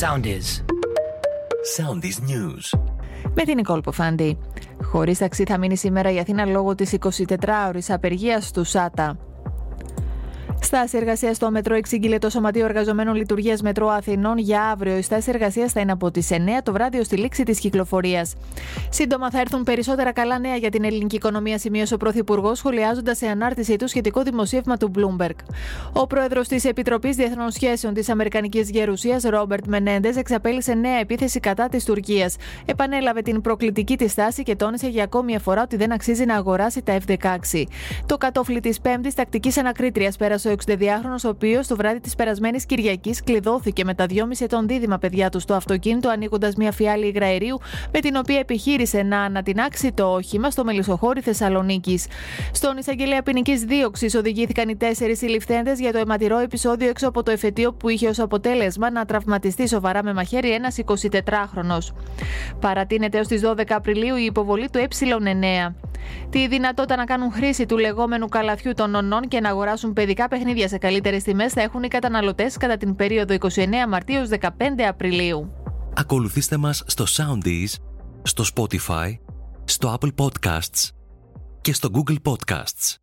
Soundies. Soundies News. Με την Νικόλ Ποφάντη. Χωρίς ταξί θα μείνει σήμερα η Αθήνα λόγω της 24ωρης απεργίας του ΣΑΤΑ. Στάση εργασίας στο μετρό εξήγηλε το Σωματείο Εργαζομένων Λειτουργίας Μετρό Αθηνών για αύριο. Η στάση εργασίας θα είναι από τις 9 το βράδυ ως τη λήξη της κυκλοφορίας. Σύντομα θα έρθουν περισσότερα καλά νέα για την ελληνική οικονομία, σημείωσε ο Πρωθυπουργός, σχολιάζοντας σε ανάρτησή του σχετικό δημοσίευμα του Bloomberg. Ο πρόεδρος της Επιτροπής Διεθνών Σχέσεων της Αμερικανικής Γερουσίας, Ρόμπερτ Μενέντες, εξαπέλυσε νέα επίθεση κατά της Τουρκίας. Επανέλαβε την προκλητική της στάση και τόνισε για ακόμη μια φορά ότι δεν αξίζει να αγοράσει τα F-16. Το κατόφλι της Πέμπτης τακτικής ανακρίτριας πέρασε ο 62χρονο, ο οποίο το βράδυ τη περασμένη Κυριακή κλειδώθηκε με τα 2,5 ετών δίδυμα παιδιά του στο αυτοκίνητο, ανοίγοντα μια φιάλη υγραερίου, με την οποία επιχείρησε να ανατινάξει το όχημα στο Μελισσοχώρι Θεσσαλονίκη. Στον εισαγγελέα ποινική δίωξη οδηγήθηκαν οι τέσσερι συλληφθέντε για το αιματηρό επεισόδιο έξω από το εφετείο που είχε ω αποτέλεσμα να τραυματιστεί σοβαρά με μαχαίρι ένα 24χρονο. Παρατείνεται έω τι 12 Απριλίου η υποβολή του ε9. Τη δυνατότητα να κάνουν χρήση του λεγόμενου καλαθιού των ονών και να αγοράσουν παιδικά παιχνίδια σε καλύτερες τιμές θα έχουν οι καταναλωτές κατά την περίοδο 29 Μαρτίου 15 Απριλίου. Ακολουθήστε μας στο Soundees, στο Spotify, στο Apple Podcasts και στο Google Podcasts.